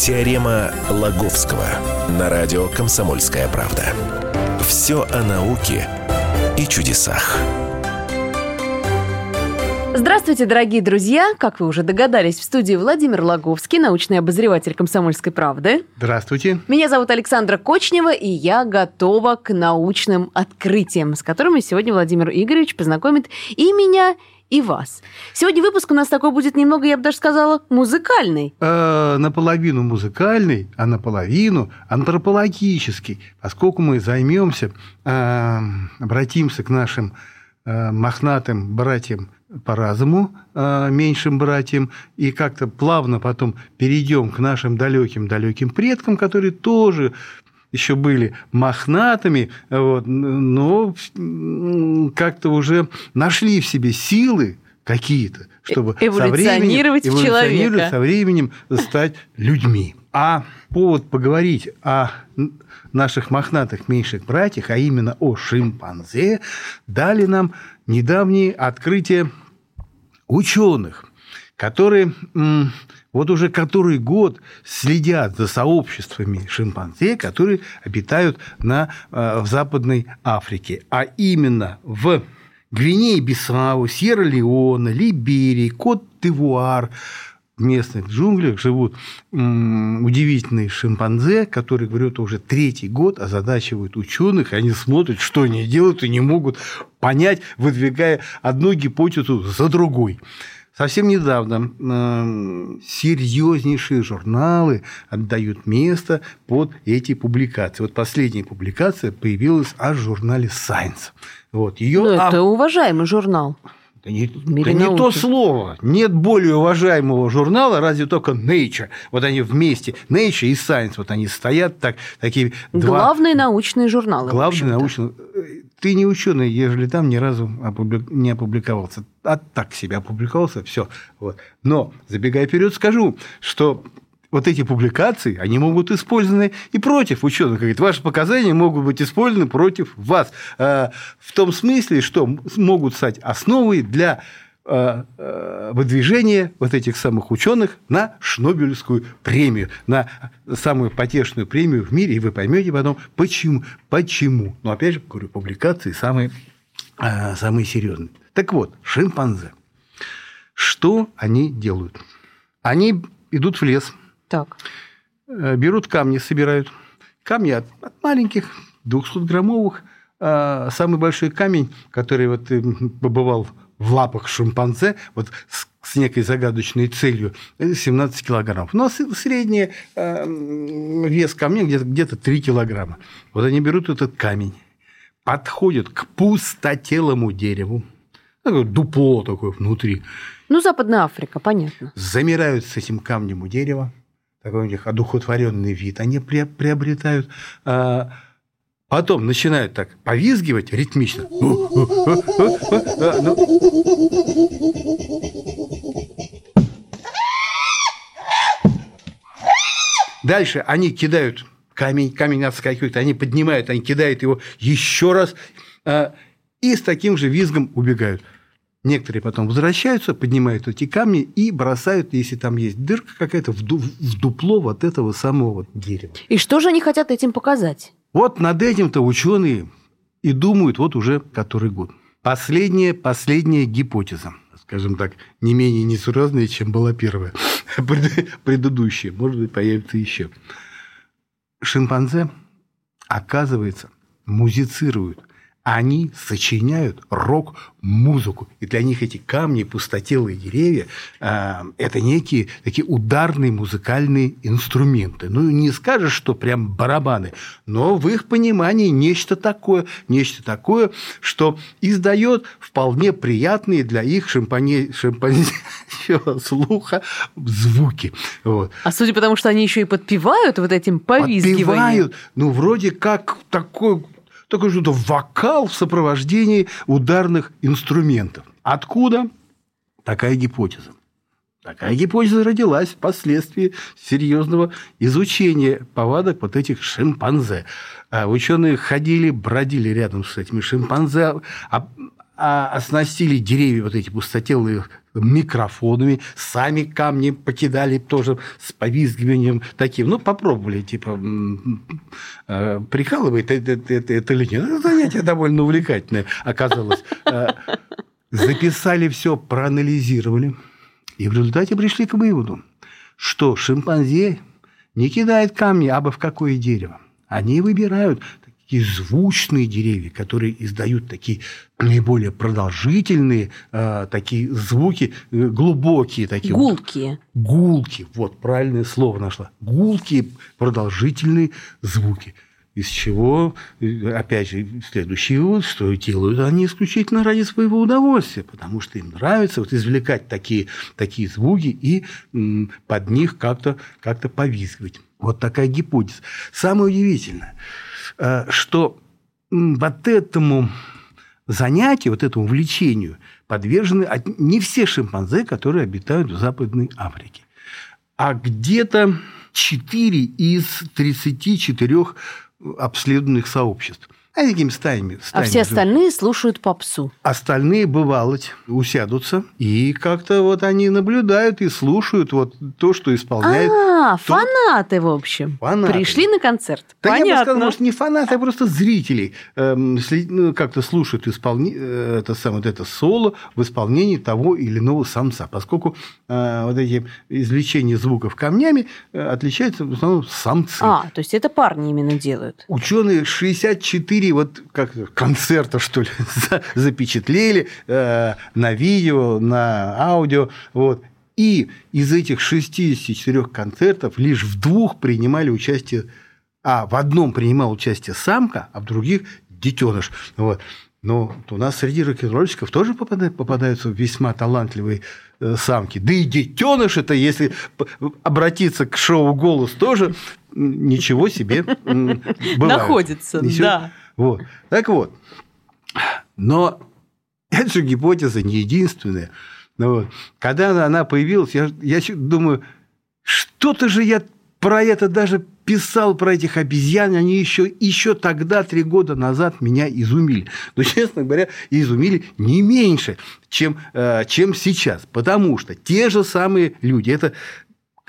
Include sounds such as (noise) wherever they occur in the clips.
Теорема Лаговского на радио «Комсомольская правда». Все о науке и чудесах. Здравствуйте, дорогие друзья! Как вы уже догадались, в студии Владимир Лаговский, научный обозреватель «Комсомольской правды». Здравствуйте. Меня зовут Александра Кочнева, и я готова к научным открытиям, с которыми сегодня Владимир Игоревич познакомит и меня, и вас. Сегодня выпуск у нас такой будет немного, я бы даже сказала, музыкальный. Э, наполовину музыкальный, а наполовину антропологический, поскольку мы займемся, э, обратимся к нашим э, мохнатым братьям по разуму, э, меньшим братьям, и как-то плавно потом перейдем к нашим далеким-далеким предкам, которые тоже еще были мохнатыми, вот, но как-то уже нашли в себе силы какие-то, чтобы эволюционировать со временем, в человека. со временем стать людьми. А повод поговорить о наших мохнатых меньших братьях, а именно о шимпанзе, дали нам недавние открытия ученых, которые вот уже который год следят за сообществами шимпанзе, которые обитают на, э, в Западной Африке, а именно в Гвинее, Бисау, Сьерра-Леоне, Либерии, Кот-Д'Ивуар, в местных джунглях живут удивительные шимпанзе, которые, говорят, уже третий год озадачивают ученых, и они смотрят, что они делают, и не могут понять, выдвигая одну гипотезу за другой. Совсем недавно э, серьезнейшие журналы отдают место под эти публикации. Вот последняя публикация появилась аж в журнале Science. Вот, ее... Ну, это уважаемый журнал. Да не, да не то слово. Нет более уважаемого журнала, разве только Nature. Вот они вместе, Nature и Science, вот они стоят так, такие два... Главные научные журналы. Главные научные. Ты не ученый, ежели там ни разу не опубликовался. А так себя опубликовался, все. Вот. Но, забегая вперед, скажу, что вот эти публикации, они могут быть использованы и против ученых. Говорит, ваши показания могут быть использованы против вас. А, в том смысле, что могут стать основой для а, а, выдвижения вот этих самых ученых на Шнобелевскую премию, на самую потешную премию в мире, и вы поймете потом, почему. Почему? Но опять же, говорю, публикации самые, самые серьезные. Так вот, шимпанзе. Что они делают? Они идут в лес, так. Э, берут камни, собирают. Камни от, от маленьких, 200-граммовых. А самый большой камень, который вот э, побывал в лапах шимпанзе, вот с, с некой загадочной целью, 17 килограммов. Ну, а средний э, вес камня где-то где 3 килограмма. Вот они берут этот камень, подходят к пустотелому дереву, такое дупло такое внутри. Ну, Западная Африка, понятно. Замирают с этим камнем у дерева, такой у них одухотворенный вид, они приобретают. А, потом начинают так повизгивать ритмично. Дальше они кидают камень, камень отскакивает, они поднимают, они кидают его еще раз а, и с таким же визгом убегают. Некоторые потом возвращаются, поднимают эти камни и бросают, если там есть дырка какая-то, в, дупло вот этого самого дерева. И что же они хотят этим показать? Вот над этим-то ученые и думают вот уже который год. Последняя, последняя гипотеза, скажем так, не менее несуразная, чем была первая, (laughs) предыдущая, может быть, появится еще. Шимпанзе, оказывается, музицируют они сочиняют рок-музыку. И для них эти камни, пустотелые деревья э, – это некие такие ударные музыкальные инструменты. Ну, не скажешь, что прям барабаны, но в их понимании нечто такое, нечто такое, что издает вполне приятные для их шимпане, шимпанзейского (laughs) слуха звуки. Вот. А судя по тому, что они еще и подпевают вот этим повизгиванием. Подпевают, ну, вроде как такой такой что-то вокал в сопровождении ударных инструментов. Откуда такая гипотеза? Такая гипотеза родилась впоследствии серьезного изучения повадок вот этих шимпанзе. А ученые ходили, бродили рядом с этими шимпанзе, а, оснастили деревья вот эти пустотелые микрофонами, сами камни покидали тоже с повизгиванием таким. Ну, попробовали, типа, э, прикалывает это, это, это, или нет. Это занятие довольно увлекательное оказалось. Э, записали все, проанализировали. И в результате пришли к выводу, что шимпанзе не кидает камни, а бы в какое дерево. Они выбирают такие звучные деревья, которые издают такие наиболее продолжительные э, такие звуки, э, глубокие такие. Гулкие. Вот, гулки, вот правильное слово нашла. Гулкие продолжительные звуки. Из чего, э, опять же, следующий вывод, что делают они исключительно ради своего удовольствия, потому что им нравится вот извлекать такие, такие звуки и м, под них как-то как повизгивать. Вот такая гипотеза. Самое удивительное, что вот этому занятию, вот этому увлечению подвержены не все шимпанзе, которые обитают в Западной Африке, а где-то 4 из 34 обследованных сообществ. А такими стаями, стаями. А все остальные слушают попсу. Остальные, бывало, усядутся, и как-то вот они наблюдают и слушают вот то, что исполняет. А, тот... фанаты, в общем. Фанаты. Пришли на концерт. Да Понятно. я бы сказал, может, не фанаты, а просто зрители эм, ну, как-то слушают исполни... Э, это, самое, вот это соло в исполнении того или иного самца. Поскольку э, вот эти извлечения звуков камнями э, отличаются в основном самцы. А, то есть это парни именно делают. Ученые 64 четыре вот как концерта, что ли, (laughs) запечатлели э, на видео, на аудио. Вот. И из этих 64 концертов лишь в двух принимали участие, а в одном принимал участие самка, а в других детеныш. Вот. Но у нас среди рок-н-ролльщиков тоже попадают, попадаются весьма талантливые э, самки. Да и детеныш это, если обратиться к шоу «Голос», тоже ничего себе (laughs) бывает. Находится, да. Вот. Так вот. Но эта же гипотеза не единственная. Но вот. Когда она появилась, я, я думаю, что-то же я про это даже писал про этих обезьян, они еще, еще тогда, три года назад, меня изумили. Но, (laughs) честно говоря, изумили не меньше, чем, э, чем сейчас. Потому что те же самые люди, это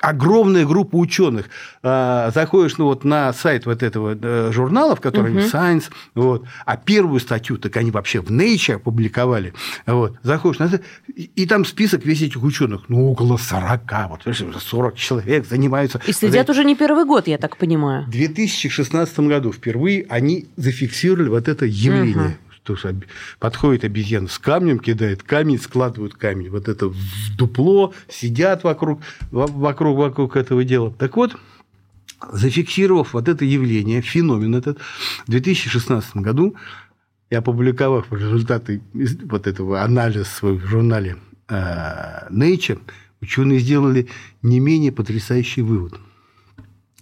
огромная группа ученых. А, заходишь ну, вот на сайт вот этого э, журнала, в котором угу. Science, вот, а первую статью так они вообще в Nature опубликовали. Вот, заходишь на сайт, и там список весь этих ученых, ну, около 40, вот, 40 человек занимаются. И следят вот, уже не первый год, я так понимаю. В 2016 году впервые они зафиксировали вот это явление. Угу то что подходит обезьяна с камнем, кидает камень, складывают камень. Вот это в дупло, сидят вокруг, вокруг, вокруг этого дела. Так вот, зафиксировав вот это явление, феномен этот, в 2016 году и опубликовав результаты вот этого анализа в журнале э, Nature, ученые сделали не менее потрясающий вывод.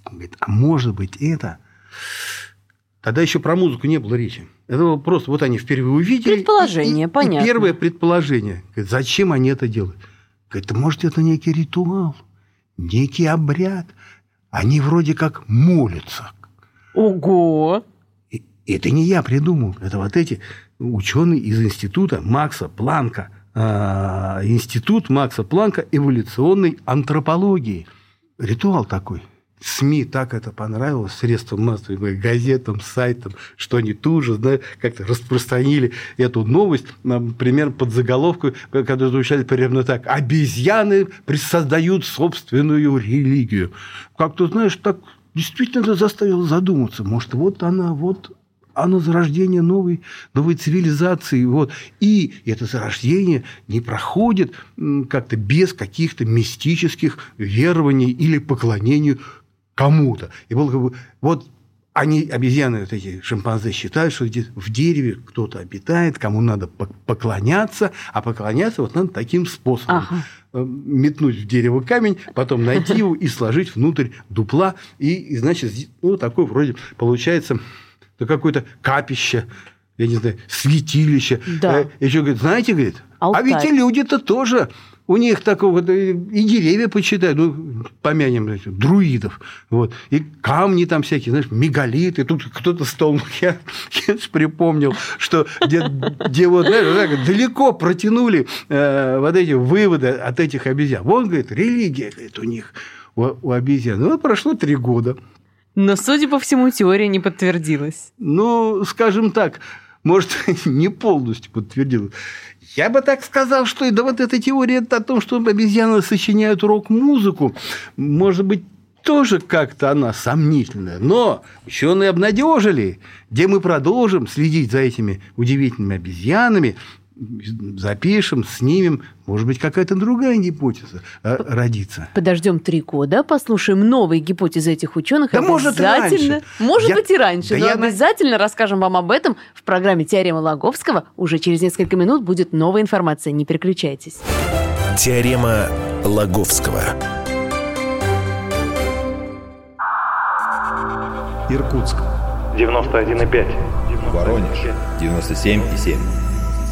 Он говорит, а может быть это... Тогда еще про музыку не было речи. Это просто вот они впервые увидели. Предположение, и, понятно. И первое предположение. Говорит, зачем они это делают? Говорит, может, это некий ритуал, некий обряд. Они вроде как молятся. Ого! И это не я придумал. Это вот эти ученые из института Макса Планка. Э, институт Макса Планка эволюционной антропологии. Ритуал такой – СМИ так это понравилось, средствам массовой газетам, сайтам, что они тут же да, как-то распространили эту новость, например, под заголовку, когда звучали примерно так, обезьяны создают собственную религию. Как-то, знаешь, так действительно это заставило задуматься. Может, вот она, вот оно зарождение новой, новой цивилизации. Вот. И это зарождение не проходит как-то без каких-то мистических верований или поклонению кому-то. И был как бы, вот они, обезьяны, вот эти шимпанзе, считают, что в дереве кто-то обитает, кому надо поклоняться, а поклоняться вот надо таким способом. Ага. Э, метнуть в дерево камень, потом найти его и сложить внутрь дупла. И, и значит, ну, такое вроде получается ну, какое-то капище, я не знаю, святилище. Да. Э, еще говорит, знаете, говорит, Алтарь. а ведь и люди-то тоже у них такого и деревья почитают, ну, помянем этих, друидов, вот, и камни там всякие, знаешь, мегалиты, тут кто-то стол, (laughs) я, я припомнил, что где, где вот, знаешь, так, далеко протянули э, вот эти выводы от этих обезьян. Вон, говорит, религия, говорит, у них, у, у обезьян. Ну, прошло три года. Но, судя по всему, теория не подтвердилась. Ну, скажем так, может, (laughs) не полностью подтвердилась. Я бы так сказал, что и да вот эта теория о том, что обезьяны сочиняют рок-музыку, может быть, тоже как-то она сомнительная. Но ученые обнадежили, где мы продолжим следить за этими удивительными обезьянами, запишем, снимем, может быть, какая-то другая гипотеза э, родится. Подождем три года, послушаем новые гипотезы этих ученых. Да может обязательно, раньше. может Я- быть и раньше, да но я- обязательно расскажем вам об этом в программе «Теорема Лаговского». Уже через несколько минут будет новая информация, не переключайтесь. Теорема Лаговского. Иркутск. 91,5. Воронеж. 97,7.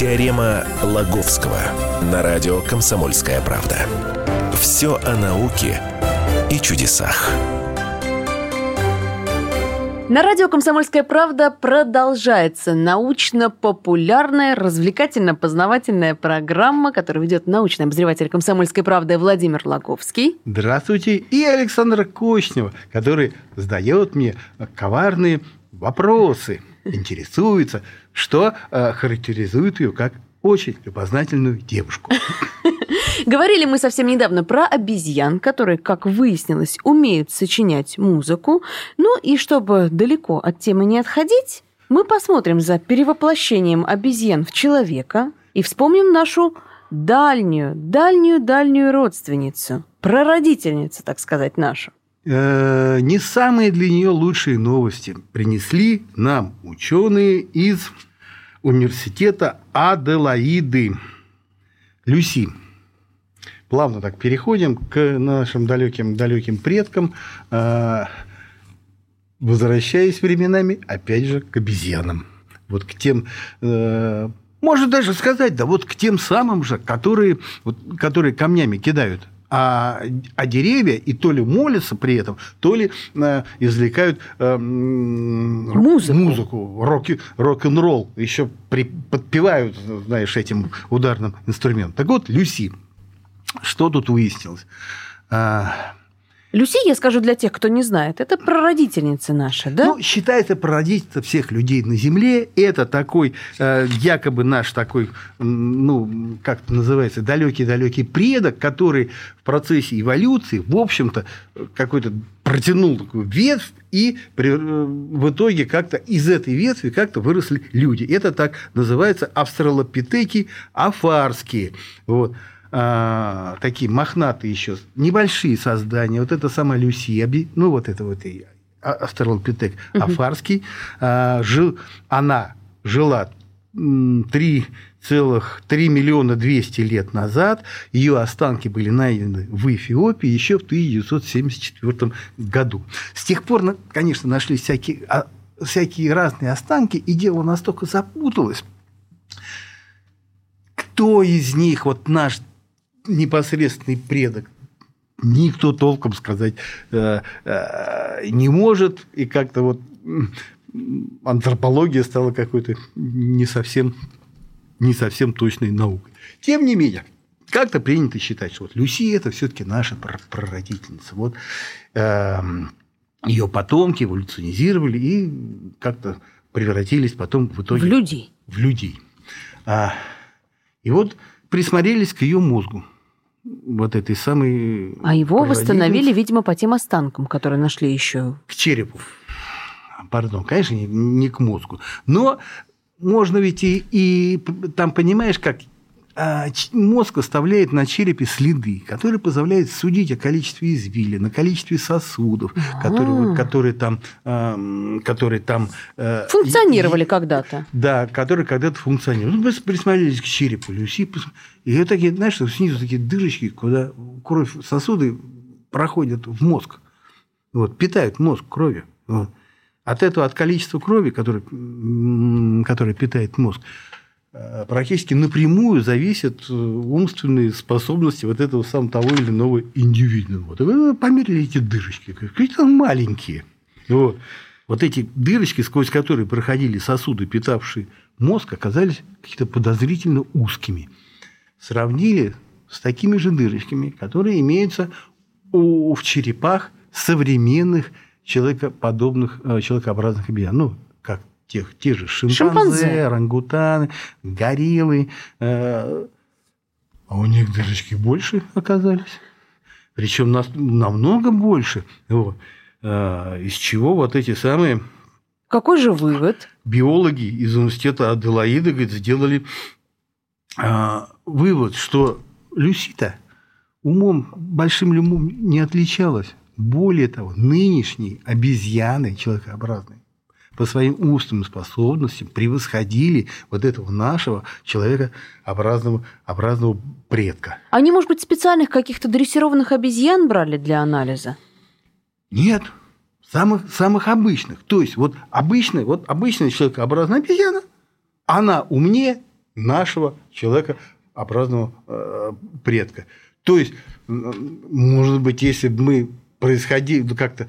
Теорема Лаговского на радио «Комсомольская правда». Все о науке и чудесах. На радио «Комсомольская правда» продолжается научно-популярная, развлекательно-познавательная программа, которую ведет научный обозреватель «Комсомольской правды» Владимир Лаговский. Здравствуйте. И Александр Кочнева, который задает мне коварные вопросы, интересуется, что э, характеризует ее как очень любознательную девушку. (laughs) Говорили мы совсем недавно про обезьян, которые, как выяснилось, умеют сочинять музыку. Ну и чтобы далеко от темы не отходить, мы посмотрим за перевоплощением обезьян в человека и вспомним нашу дальнюю, дальнюю, дальнюю родственницу, прародительницу, так сказать, нашу. Э, Не самые для нее лучшие новости принесли нам ученые из университета Аделаиды. Люси. Плавно так переходим к нашим далеким далеким предкам, э, возвращаясь временами, опять же, к обезьянам. Вот к тем, э, можно даже сказать, да вот к тем самым же, которые, вот, которые камнями кидают а, а деревья и то ли молятся при этом, то ли э, извлекают э, Музыку. музыку рок, рок-н-ролл, еще при, подпевают, знаешь, этим ударным инструментом. Так вот, Люси, что тут выяснилось? А, Люси, я скажу для тех, кто не знает, это прародительница наша, да? Ну, считается прародительство всех людей на Земле. Это такой, э, якобы наш такой, ну, как это называется, далекий-далекий предок, который в процессе эволюции, в общем-то, какой-то протянул такую ветвь, и при- э, в итоге как-то из этой ветви как-то выросли люди. Это так называется австралопитеки афарские. Вот. А, такие мохнатые еще, небольшие создания. Вот это самая Люси, оби- ну, вот это вот и а- австралопитек афарский. А, жил, она жила м, 3,3 миллиона 200 лет назад. Ее останки были найдены в Эфиопии еще в 1974 году. С тех пор, конечно, нашлись всякие, а, всякие разные останки, и дело настолько запуталось, кто из них вот наш непосредственный предок, никто толком сказать э, э, не может, и как-то вот антропология стала какой-то не совсем, не совсем точной наукой. Тем не менее, как-то принято считать, что вот Люси это все-таки наша пр- прародительница. Вот ее потомки эволюционизировали и как-то превратились потом в итоге В людей. в людей. А, и вот присмотрелись к ее мозгу. Вот этой самой... А его восстановили, видимо, по тем останкам, которые нашли еще. К черепу. Пардон, конечно, не, не к мозгу. Но можно ведь и, и там, понимаешь, как мозг оставляет на черепе следы, которые позволяют судить о количестве извилин, о количестве сосудов, которые, вот- которые там, ам, которые там э, Функционировали когда-то. да, которые когда-то функционируют. Ну, присмотрелись к черепу Люси, пос- и вот такие, знаешь, что снизу такие дырочки, куда кровь, сосуды проходят в мозг. Вот, питают мозг кровью. Вот. От этого, от количества крови, которое, которое питает мозг, э, практически напрямую зависят э, умственные способности вот этого самого того или иного индивидуума. Вот. Вы померили эти дырочки, какие-то маленькие. Вот. Вот эти дырочки, сквозь которые проходили сосуды, питавшие мозг, оказались какие-то подозрительно узкими. Сравнили с такими же дырочками, которые имеются у, в черепах современных человекоподобных, э, человекообразных обезьян. Ну, тех, те же шимпанзе, Шимпанзе. орангутаны, гориллы. э, а у них дырочки больше оказались. Причем нас, намного больше. Вот. Э, Из чего вот эти самые Какой же вывод? биологи из университета Аделаида говорит, сделали а, вывод, что Люсита умом, большим умом не отличалась. Более того, нынешние обезьяны человекообразные по своим умственным способностям превосходили вот этого нашего человекообразного образного предка. Они, может быть, специальных каких-то дрессированных обезьян брали для анализа? Нет, самых, самых обычных. То есть, вот обычная, вот обычная человекообразная обезьяна, она умнее нашего человекообразного э, предка. То есть, может быть, если бы мы происходили ну, как-то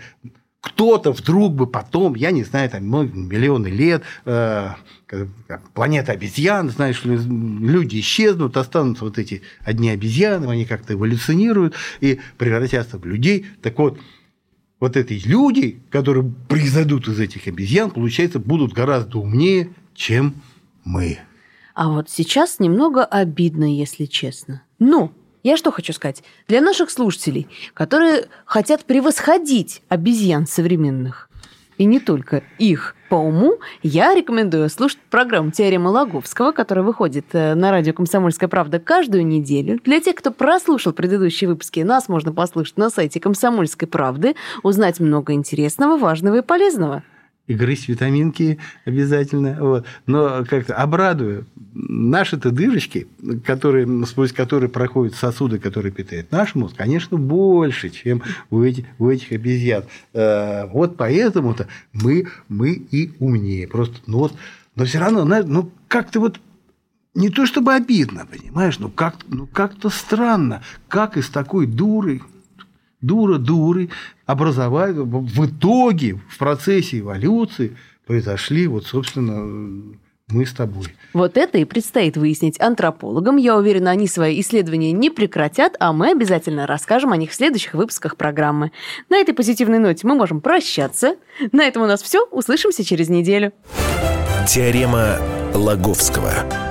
кто-то вдруг бы потом, я не знаю, там миллионы лет, э, планета обезьян, знаешь люди исчезнут, останутся вот эти одни обезьяны, они как-то эволюционируют и превратятся в людей. Так вот, вот эти люди, которые произойдут из этих обезьян, получается, будут гораздо умнее, чем мы. А вот сейчас немного обидно, если честно. Но я что хочу сказать? Для наших слушателей, которые хотят превосходить обезьян современных, и не только их по уму, я рекомендую слушать программу «Теорема Лаговского», которая выходит э, на радио «Комсомольская правда» каждую неделю. Для тех, кто прослушал предыдущие выпуски, нас можно послушать на сайте «Комсомольской правды», узнать много интересного, важного и полезного. И грызть витаминки обязательно. Вот. Но как-то обрадую. Наши-то дырочки, которые, сквозь которые проходят сосуды, которые питают наш мозг, конечно, больше, чем у этих, у этих обезьян. Э, Вот поэтому-то мы, мы и умнее. Просто, ну вот, но все равно, ну как-то вот не то чтобы обидно, понимаешь, но как, ну как-то странно, как из такой дуры, дура дуры образовать в итоге в процессе эволюции произошли вот собственно мы с тобой. Вот это и предстоит выяснить антропологам. Я уверена, они свои исследования не прекратят, а мы обязательно расскажем о них в следующих выпусках программы. На этой позитивной ноте мы можем прощаться. На этом у нас все. Услышимся через неделю. Теорема Лаговского.